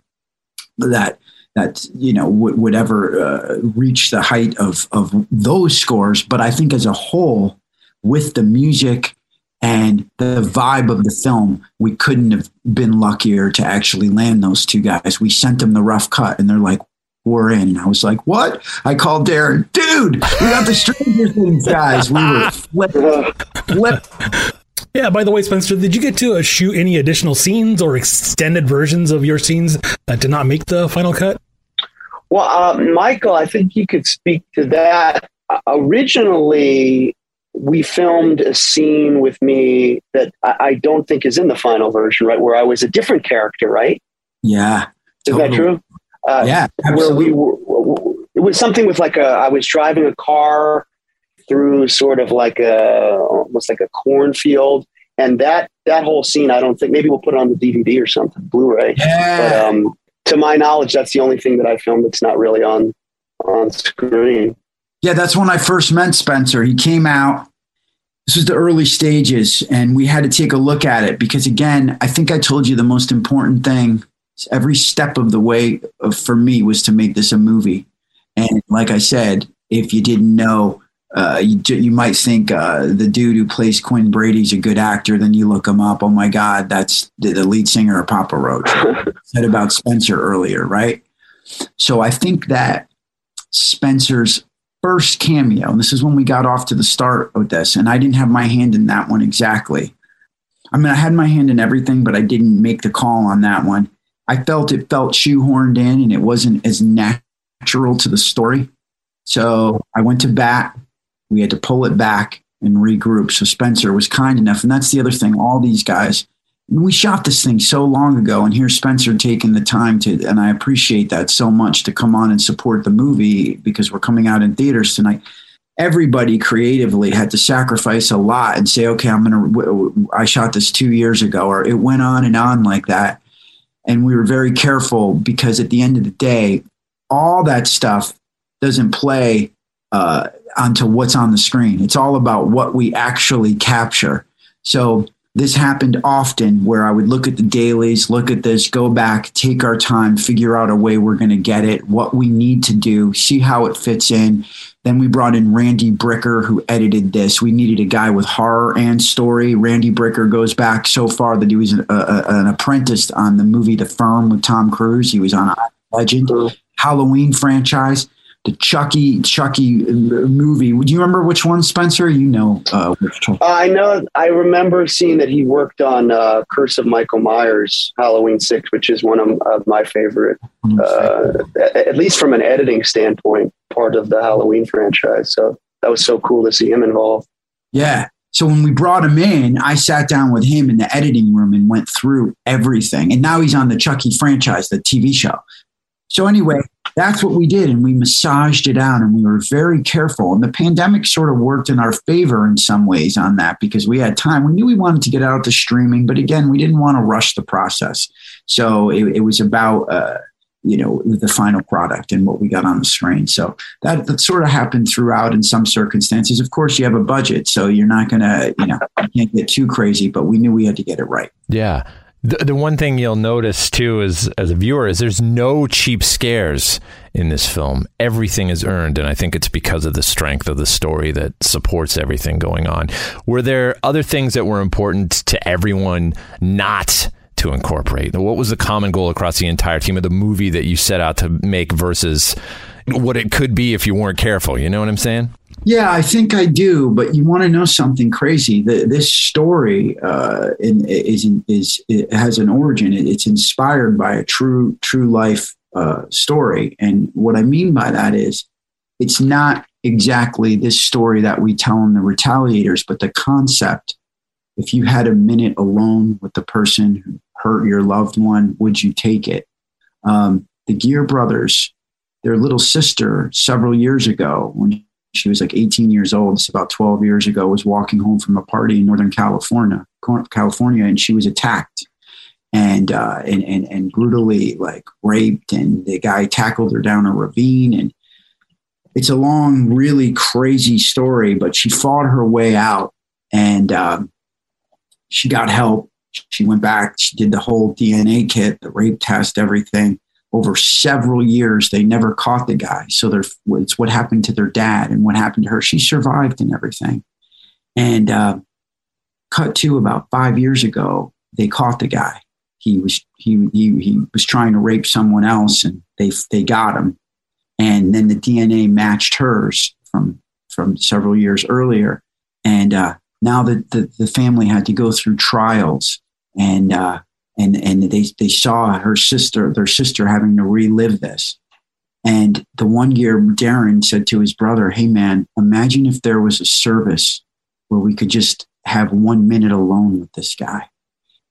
Speaker 5: that that you know would, would ever uh, reach the height of of those scores. But I think as a whole, with the music and the vibe of the film, we couldn't have been luckier to actually land those two guys. We sent them the rough cut, and they're like, "We're in." I was like, "What?" I called Darren, dude. We got the Stranger Things guys. We were flip, flip
Speaker 6: yeah, by the way, Spencer, did you get to uh, shoot any additional scenes or extended versions of your scenes that did not make the final cut?
Speaker 4: Well, uh, Michael, I think you could speak to that. Uh, originally, we filmed a scene with me that I, I, don't think is in the final version, right? Where I was a different character, right?
Speaker 5: Yeah.
Speaker 4: Is totally. that true?
Speaker 5: Uh, yeah.
Speaker 4: Absolutely. Where we were, it was something with like a, I was driving a car through sort of like a almost like a cornfield. And that that whole scene, I don't think maybe we'll put it on the DVD or something, Blu-ray.
Speaker 5: Yeah.
Speaker 4: But um, to my knowledge, that's the only thing that I filmed that's not really on on screen.
Speaker 5: Yeah, that's when I first met Spencer. He came out. This was the early stages, and we had to take a look at it because, again, I think I told you the most important thing every step of the way for me was to make this a movie. And like I said, if you didn't know, uh, you, you might think uh, the dude who plays Quinn Brady's a good actor. Then you look him up. Oh my God, that's the, the lead singer of Papa Roach. said about Spencer earlier, right? So I think that Spencer's first cameo, and this is when we got off to the start of this, and I didn't have my hand in that one exactly. I mean, I had my hand in everything, but I didn't make the call on that one. I felt it felt shoehorned in, and it wasn't as natural to the story. So I went to bat we had to pull it back and regroup. So Spencer was kind enough. And that's the other thing, all these guys, we shot this thing so long ago, and here's Spencer taking the time to, and I appreciate that so much to come on and support the movie because we're coming out in theaters tonight. Everybody creatively had to sacrifice a lot and say, okay, I'm going to, I shot this two years ago, or it went on and on like that. And we were very careful because at the end of the day, all that stuff doesn't play uh, onto what's on the screen. It's all about what we actually capture. So this happened often where I would look at the dailies, look at this, go back, take our time, figure out a way we're going to get it, what we need to do, see how it fits in. Then we brought in Randy Bricker, who edited this. We needed a guy with horror and story. Randy Bricker goes back so far that he was an, a, an apprentice on the movie The Firm with Tom Cruise. He was on Legend, Halloween franchise the Chucky Chucky uh, movie. Do you remember which one, Spencer? You know uh, which
Speaker 4: one. I know. I remember seeing that he worked on uh, Curse of Michael Myers, Halloween Six, which is one of, of my favorite, uh, at least from an editing standpoint, part of the Halloween franchise. So that was so cool to see him involved.
Speaker 5: Yeah. So when we brought him in, I sat down with him in the editing room and went through everything. And now he's on the Chucky franchise, the TV show. So anyway, that's what we did. And we massaged it out and we were very careful. And the pandemic sort of worked in our favor in some ways on that because we had time. We knew we wanted to get out to streaming, but again, we didn't want to rush the process. So it, it was about, uh, you know, the final product and what we got on the screen. So that, that sort of happened throughout in some circumstances. Of course, you have a budget, so you're not going to, you know, you can't get too crazy, but we knew we had to get it right.
Speaker 3: Yeah. The, the one thing you'll notice too is as a viewer is there's no cheap scares in this film. Everything is earned, and I think it's because of the strength of the story that supports everything going on. Were there other things that were important to everyone not to incorporate? What was the common goal across the entire team of the movie that you set out to make versus what it could be if you weren't careful? You know what I'm saying?
Speaker 5: Yeah, I think I do. But you want to know something crazy? The, this story uh, in, is is has an origin. It's inspired by a true true life uh, story, and what I mean by that is it's not exactly this story that we tell in the Retaliators, but the concept. If you had a minute alone with the person who hurt your loved one, would you take it? Um, the Geare brothers, their little sister, several years ago, when she was like 18 years old. It's about 12 years ago. Was walking home from a party in Northern California, California, and she was attacked and uh, and and and brutally like raped. And the guy tackled her down a ravine. And it's a long, really crazy story. But she fought her way out, and um, she got help. She went back. She did the whole DNA kit, the rape test, everything over several years they never caught the guy. So it's what happened to their dad and what happened to her. She survived and everything. And uh, cut to about five years ago they caught the guy. He was he, he he was trying to rape someone else and they they got him. And then the dna matched hers from from several years earlier. And uh, now that the, the family had to go through trials and uh, and and they they saw her sister, their sister, having to relive this. And the one year, Darren said to his brother, "Hey man, imagine if there was a service where we could just have one minute alone with this guy."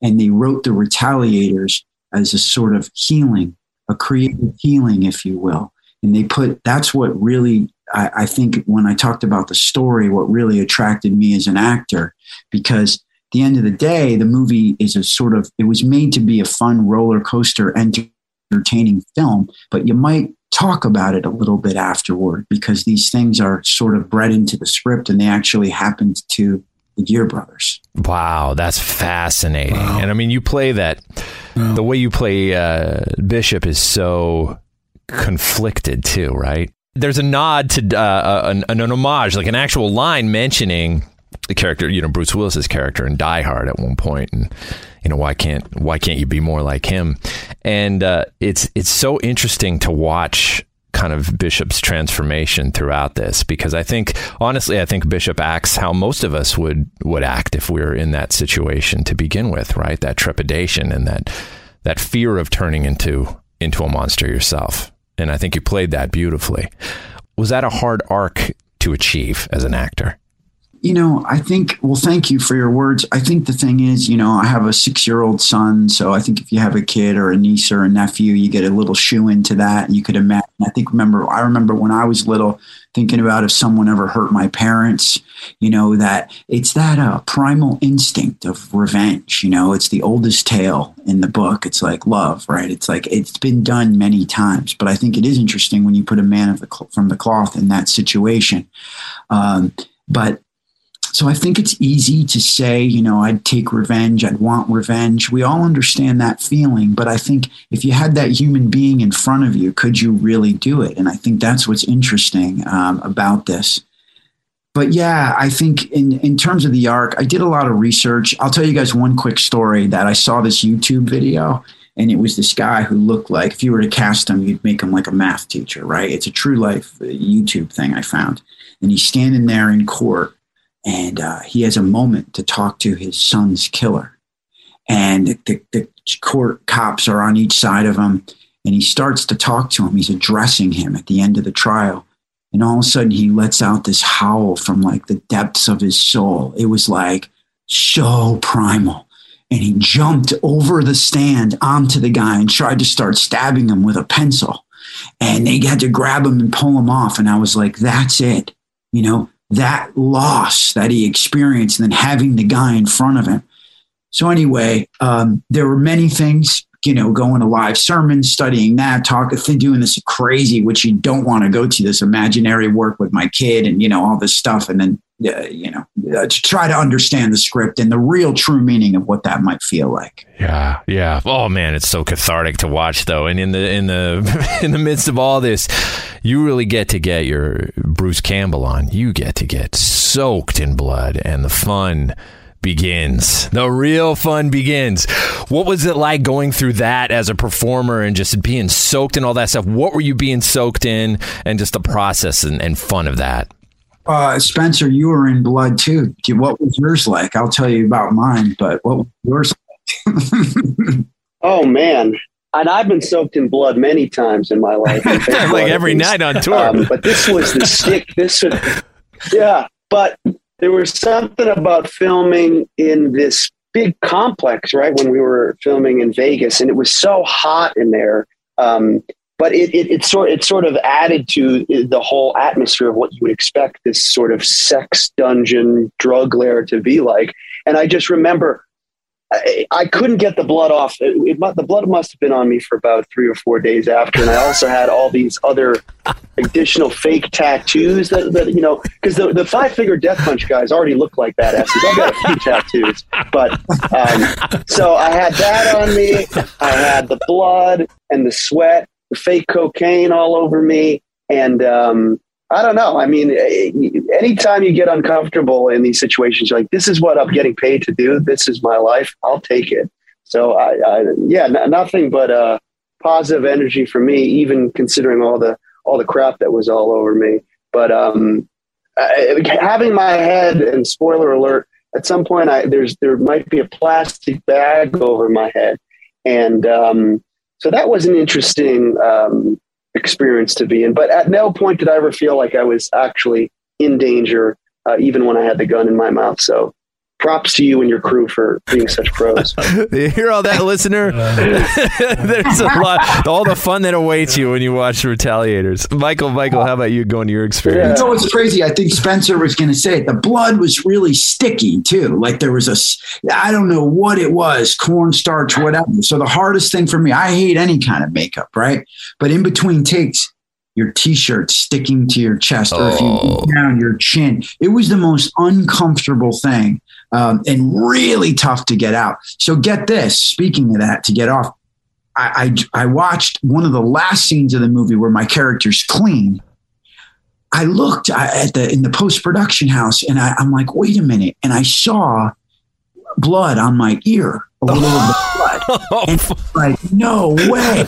Speaker 5: And they wrote the Retaliators as a sort of healing, a creative healing, if you will. And they put that's what really I, I think when I talked about the story, what really attracted me as an actor, because the end of the day, the movie is a sort of, it was made to be a fun roller coaster, entertaining film, but you might talk about it a little bit afterward because these things are sort of bred into the script and they actually happened to the Geare brothers.
Speaker 3: Wow, that's fascinating. Wow. And I mean, you play that, wow. the way you play uh, Bishop is so conflicted too, right? There's a nod to uh, an, an homage, like an actual line mentioning the character, you know, Bruce Willis's character in Die Hard at one point, and you know why can't why can't you be more like him? And uh, it's it's so interesting to watch kind of Bishop's transformation throughout this because I think honestly I think Bishop acts how most of us would would act if we were in that situation to begin with, right? That trepidation and that that fear of turning into into a monster yourself. And I think you played that beautifully. Was that a hard arc to achieve as an actor?
Speaker 5: You know, I think, well, thank you for your words. I think the thing is, you know, I have a six year old son. So I think if you have a kid or a niece or a nephew, you get a little shoe into that. You could imagine. I think, remember, I remember when I was little thinking about if someone ever hurt my parents, you know, that it's that uh, primal instinct of revenge. You know, it's the oldest tale in the book. It's like love, right? It's like it's been done many times. But I think it is interesting when you put a man the, from the cloth in that situation. Um, but so I think it's easy to say, you know, I'd take revenge, I'd want revenge. We all understand that feeling, but I think if you had that human being in front of you, could you really do it? And I think that's what's interesting um, about this. But yeah, I think in, in terms of the arc, I did a lot of research. I'll tell you guys one quick story that I saw this YouTube video, and it was this guy who looked like if you were to cast him, you'd make him like a math teacher, right? It's a true life uh, YouTube thing I found. And he's standing there in court and uh, he has a moment to talk to his son's killer. And the, the court cops are on each side of him, and he starts to talk to him. He's addressing him at the end of the trial. And all of a sudden, he lets out this howl from like the depths of his soul. It was like so primal. And he jumped over the stand onto the guy and tried to start stabbing him with a pencil. and they had to grab him and pull him off. And I was like, that's it. You know, that loss that he experienced and then having the guy in front of him. So anyway, um, there were many things, you know, going to live sermons, studying that, talking, doing this crazy, which you don't want to go to this imaginary work with my kid and, you know, all this stuff. And then, uh, you know, uh, to try to understand the script and the real true meaning of what that might feel like.
Speaker 3: Yeah, yeah. Oh man, it's so cathartic to watch though. And in the in the in the midst of all this, you really get to get your Bruce Campbell on. You get to get soaked in blood and the fun begins. The real fun begins. What was it like going through that as a performer and just being soaked in all that stuff? What were you being soaked in and just the process and, and fun of that?
Speaker 5: Uh, Spencer, you were in blood too. What was yours like? I'll tell you about mine, but what was yours like?
Speaker 4: oh man, and I've been soaked in blood many times in my life,
Speaker 3: like every night on tour. Um,
Speaker 4: but this was the stick. This, was, yeah. But there was something about filming in this big complex, right? When we were filming in Vegas, and it was so hot in there. Um, but it, it, it, sort, it sort of added to the whole atmosphere of what you would expect this sort of sex dungeon drug lair to be like. And I just remember I, I couldn't get the blood off. It, it, the blood must have been on me for about three or four days after. And I also had all these other additional fake tattoos that, that you know, because the, the five finger death punch guys already look like badasses. I've got a few tattoos. But um, so I had that on me. I had the blood and the sweat fake cocaine all over me. And um, I don't know. I mean, eh, anytime you get uncomfortable in these situations, you're like, this is what I'm getting paid to do. This is my life. I'll take it. So, I, I yeah, n- nothing but uh, positive energy for me, even considering all the all the crap that was all over me. But um, I, having my head and spoiler alert, at some point, I, there's there might be a plastic bag over my head, and um, so that was an interesting um, experience to be in. But at no point did I ever feel like I was actually in danger, uh, even when I had the gun in my mouth. So props to you and your crew for being such pros.
Speaker 3: you hear all that, listener? There's a lot, all the fun that awaits you when you watch Retaliators. Michael, Michael, how about you going to your experience?
Speaker 5: You know what's crazy? I think Spencer was going to say it. The blood was really sticky too. Like there was a, I don't know what it was, cornstarch, whatever. So the hardest thing for me, I hate any kind of makeup, right? But in between takes, your t-shirt sticking to your chest or if you oh. down your chin it was the most uncomfortable thing um, and really tough to get out. So get this. Speaking of that, to get off, I, I, I watched one of the last scenes of the movie where my character's clean. I looked at the in the post production house and I, I'm like, wait a minute, and I saw blood on my ear, a little of blood. like, no way.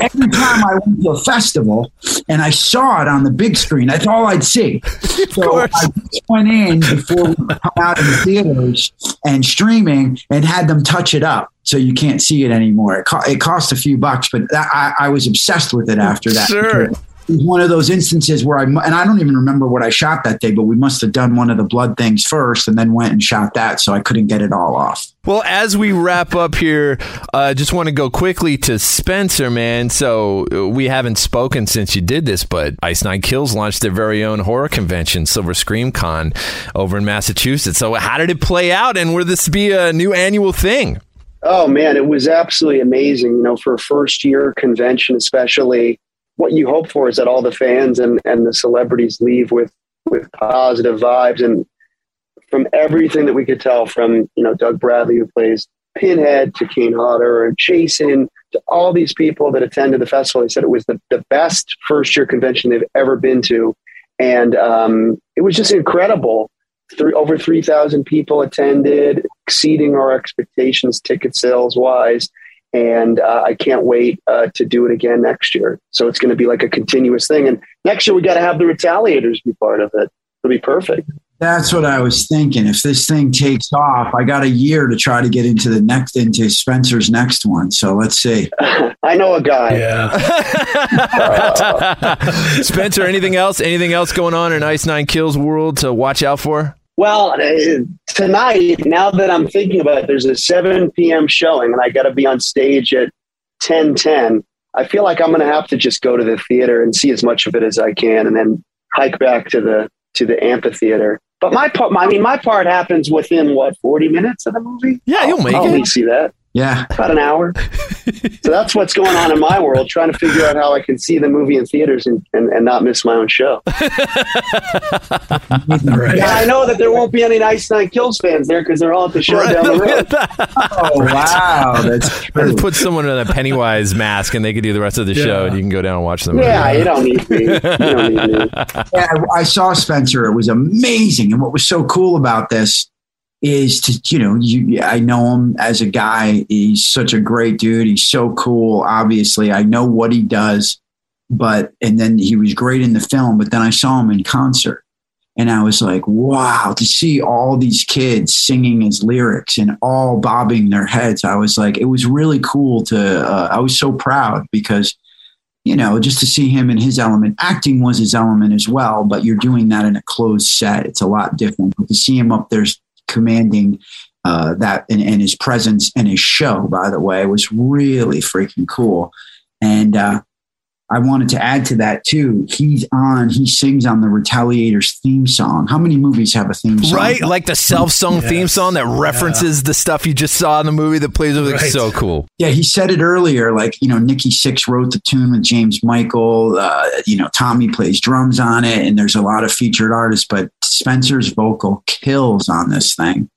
Speaker 5: Every time I went to a festival and I saw it on the big screen, that's all I'd see. So I just went in before we come out in the theaters and streaming and had them touch it up so you can't see it anymore. It, co- it cost a few bucks, but that, I, I, was obsessed with it after that.
Speaker 3: Sure
Speaker 5: was one of those instances where I and I don't even remember what I shot that day, but we must have done one of the blood things first and then went and shot that, so I couldn't get it all off.
Speaker 3: Well, as we wrap up here, I uh, just want to go quickly to Spencer, man. So we haven't spoken since you did this, but Ice Nine Kills launched their very own horror convention, Silver Scream Con, over in Massachusetts. So how did it play out, and will this be a new annual thing?
Speaker 4: Oh man, it was absolutely amazing. You know, for a first year convention, especially what you hope for is that all the fans and, and the celebrities leave with with positive vibes and from everything that we could tell from you know Doug Bradley who plays Pinhead to Kane Hodder and Jason to all these people that attended the festival, they said it was the, the best first year convention they've ever been to, and um, it was just incredible. Three, over three thousand people attended, exceeding our expectations ticket sales wise and uh, I can't wait uh, to do it again next year. So it's going to be like a continuous thing. And next year we got to have the retaliators be part of it. It'll be perfect.
Speaker 5: That's what I was thinking. If this thing takes off, I got a year to try to get into the next into Spencer's next one. So let's see.
Speaker 4: I know a guy.
Speaker 3: Yeah. uh, Spencer, anything else? Anything else going on in Ice Nine Kills world to watch out for?
Speaker 4: Well, uh, tonight, now that I'm thinking about it, there's a 7 p.m. showing, and I got to be on stage at 10:10. I feel like I'm going to have to just go to the theater and see as much of it as I can, and then hike back to the to the amphitheater. But my part, I mean, my part happens within what 40 minutes of the movie.
Speaker 3: Yeah, you'll make
Speaker 4: I'll
Speaker 3: it.
Speaker 4: only see that
Speaker 5: Yeah.
Speaker 4: about an hour. so that's what's going on in my world, trying to figure out how I can see the movie in theaters and, and, and not miss my own show.
Speaker 6: Right.
Speaker 4: Yeah, I know that there won't be any Ice Nine Kills fans there because they're all at the show down the road.
Speaker 5: Oh wow, that's true.
Speaker 3: Put someone in a Pennywise mask and they could do the rest of the show, and you can go down and watch them.
Speaker 4: Yeah, you don't need me. You don't need me.
Speaker 5: Yeah, I saw Spencer. It was amazing. And what was so cool about this is to, you know, you I know him as a guy. He's such a great dude. He's so cool. Obviously, I know what he does, but and then he was great in the film, but then I saw him in concert. And I was like, wow, to see all these kids singing his lyrics and all bobbing their heads. I was like, it was really cool to, uh, I was so proud because you know, just to see him in his element. Acting was his element as well, but you're doing that in a closed set. It's a lot different. But to see him up there commanding uh, that and, and his presence and his show, by the way, was really freaking cool. And uh, I wanted to add to that too. He's on, he sings on the Retaliators theme song. How many movies have a theme song?
Speaker 3: Right, like the self-sung
Speaker 6: Yes.
Speaker 3: theme song that references the stuff you just saw in the movie that plays over.
Speaker 6: Right.
Speaker 3: So cool.
Speaker 5: Yeah, he said it earlier. Like, you know, Nikki Sixx wrote the tune with James Michael. Uh, you know, Tommy plays drums on it, and there's a lot of featured artists, but Spencer's vocal kills on this thing.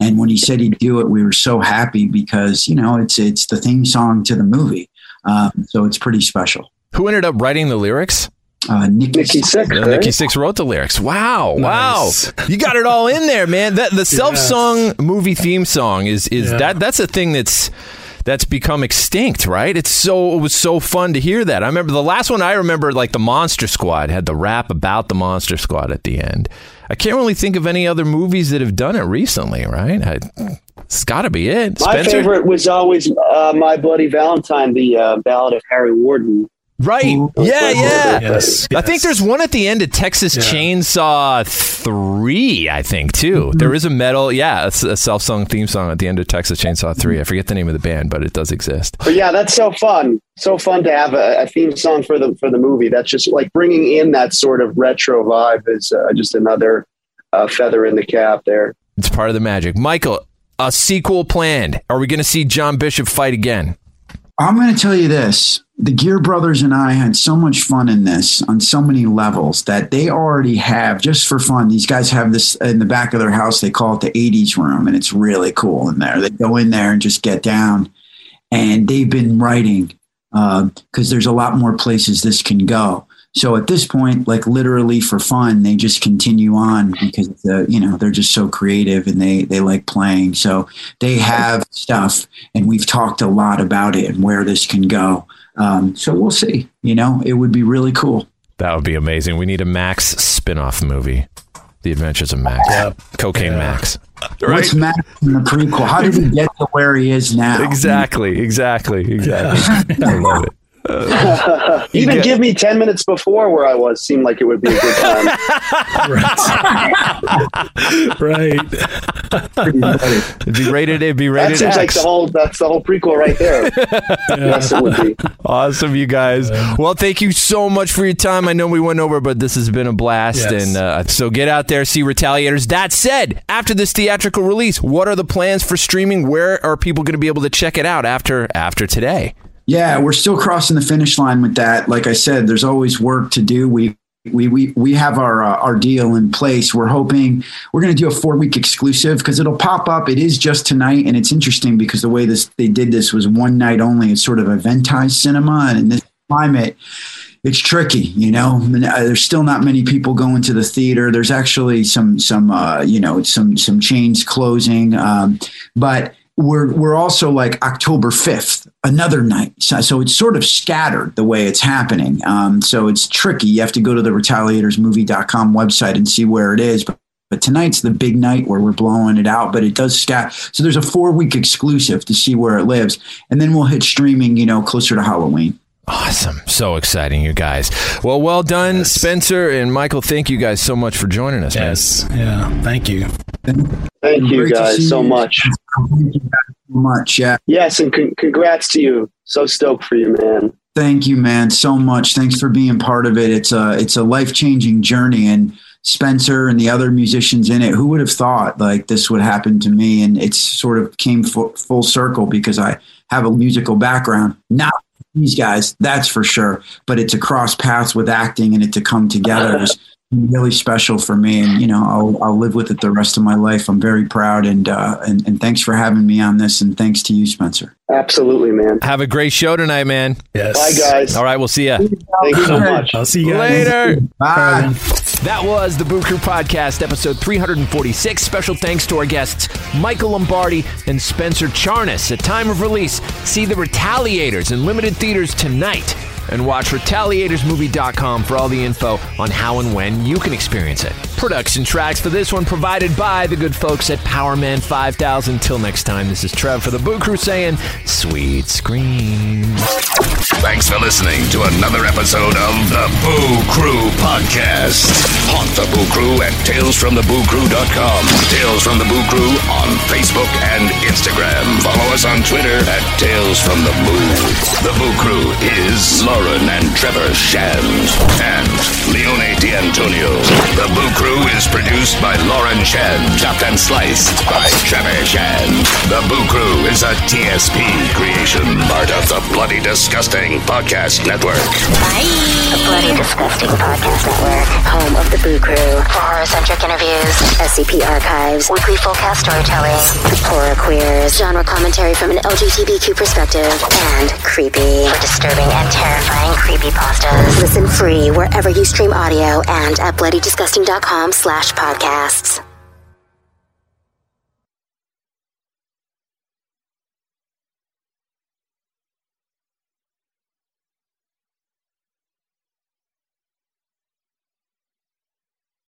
Speaker 5: And when he said he'd do it, we were so happy because, you know, it's it's the theme song to the movie. Um, so it's pretty special.
Speaker 3: Who ended up writing the lyrics?
Speaker 5: Uh, Nikki,
Speaker 4: Nikki
Speaker 3: Sixx,
Speaker 4: right?
Speaker 3: Nikki Sixx wrote the lyrics. Wow,
Speaker 6: Nice.
Speaker 3: wow! You got it all in there, man. That the self-sung movie theme song is is
Speaker 6: Yeah.
Speaker 3: that that's a thing that's that's become extinct, right? It's so it was so fun to hear that. I remember the last one I remember, like the Monster Squad had the rap about the Monster Squad at the end. I can't really think of any other movies that have done it recently, right? I, it's got to be it.
Speaker 4: My favorite was always uh, My Bloody Valentine, the uh, ballad of Harry Warden.
Speaker 3: Right.
Speaker 5: Ooh.
Speaker 3: Yeah, yeah.
Speaker 6: Yes,
Speaker 3: I think there's one at the end of Texas
Speaker 6: Yeah.
Speaker 3: Chainsaw 3, I think, too. There is a metal, yeah, a self-sung theme song at the end of Texas Chainsaw 3. I forget the name of the band, but it does exist.
Speaker 4: But yeah, that's so fun. So fun to have a, a theme song for the for the movie. That's just like bringing in that sort of retro vibe is uh, just another uh, feather in the cap there.
Speaker 3: It's part of the magic. Michael, a sequel planned. Are we going to see John Bishop fight again?
Speaker 5: I'm going to tell you this. The Geare Brothers and I had so much fun in this on so many levels that they already have, just for fun, these guys have this in the back of their house. They call it the 80s room, and it's really cool in there. They go in there and just get down. And they've been writing uh, because there's a lot more places this can go. So at this point, like literally for fun, they just continue on because uh, you know they're just so creative and they they like playing. So they have stuff, and we've talked a lot about it and where this can go. Um, so we'll see. You know, it would be really cool.
Speaker 3: That would be amazing. We need a Max spin-off movie. The Adventures of Max.
Speaker 6: Yep.
Speaker 3: Cocaine
Speaker 6: Yeah.
Speaker 3: Max.
Speaker 5: What's Max in the prequel? How did he get to where he is now?
Speaker 3: Exactly, exactly, exactly. I love it.
Speaker 4: Even
Speaker 3: get-
Speaker 4: give me ten minutes before where I was seemed like it would be a good time.
Speaker 6: right.
Speaker 3: It'd be rated. It'd be
Speaker 4: that
Speaker 3: rated
Speaker 4: seems like the whole that's the whole prequel right there. Yes, it would be.
Speaker 3: Awesome, you guys. Well, thank you so much for your time. I know we went over, but this has been a blast.
Speaker 6: Yes.
Speaker 3: And uh, so get out there, see Retaliators. That said, after this theatrical release, what are the plans for streaming? Where are people going to be able to check it out after after today?
Speaker 5: Yeah, we're still crossing the finish line with that. Like I said, there's always work to do. We we we we have our uh, our deal in place. We're hoping we're going to do a four week exclusive because it'll pop up. It is just tonight, and it's interesting because the way this they did this was one night only. It's sort of eventized cinema, and in this climate, it's tricky. You know, uh, there's still not many people going to the theater. There's actually some some uh, you know some some chains closing, um, but we're we're also like October 5th, another night. So, so it's sort of scattered the way it's happening. Um, so it's tricky. You have to go to the retaliatorsmovie.com website and see where it is. But, but tonight's the big night where we're blowing it out, but it does scat. So there's a four week exclusive to see where it lives. And then we'll hit streaming, you know, closer to Halloween.
Speaker 3: Awesome. So exciting, you guys. Well, well done, Spencer and Michael. Thank you guys so much for joining us, man.
Speaker 6: Yes. Yeah. Thank you.
Speaker 4: Thank you
Speaker 5: Great to see
Speaker 4: guys so
Speaker 5: you.
Speaker 4: much.
Speaker 5: Thank you so much. Yeah.
Speaker 4: Yes, and con- congrats to you. So stoked for you, man.
Speaker 5: Thank you, man, so much. Thanks for being part of it. It's a it's a life changing journey, and Spencer and the other musicians in it. Who would have thought like this would happen to me? And it's sort of came full, full circle because I have a musical background. Not these guys, that's for sure. But it's a cross paths with acting, and it to come together is really special for me. And you know, I'll, I'll live with it the rest of my life. I'm very proud, and uh, and and thanks for having me on this, and thanks to you, Spencer.
Speaker 4: Absolutely, man.
Speaker 3: Have a great show tonight, man.
Speaker 6: Yes.
Speaker 4: Bye, guys.
Speaker 3: All right, we'll see ya.
Speaker 4: Thank you so much.
Speaker 6: I'll see you guys
Speaker 3: Later.
Speaker 5: Bye.
Speaker 3: That was the Boo Crew Podcast, episode 346. Special thanks to our guests, Michael Lombardi and Spencer Charnas. At time of release, see The Retaliators in limited theaters tonight. And watch RetaliatorsMovie.com for all the info on how and when you can experience it. Production tracks for this one provided by the good folks at Powerman 5000. Till next time, this is Trev for the Boo Crew saying, sweet screams.
Speaker 2: Thanks for listening to another episode of the Boo Crew Podcast. Haunt the Boo Crew at talesfromthebooCrew.com. Tales from the Boo Crew on Facebook and Instagram. Follow us on Twitter at Tales from the Boo. The Boo Crew is Lauren and Trevor Shand and Leone D'Antonio. The Boo Crew is produced by Lauren Shand, chopped and sliced by Trevor Shand. The Boo Crew is a TSP creation, part of the Bloody Disgusting Podcast Network.
Speaker 9: The Bloody Disgusting Podcast Network, home of the Boo Crew. For horror-centric interviews, SCP archives, weekly full cast storytelling, horror queers, genre commentary from an LGBTQ perspective, and creepy. For disturbing and terrifying creepy pastas. Listen free wherever you stream audio and at bloodydisgusting.com slash podcasts.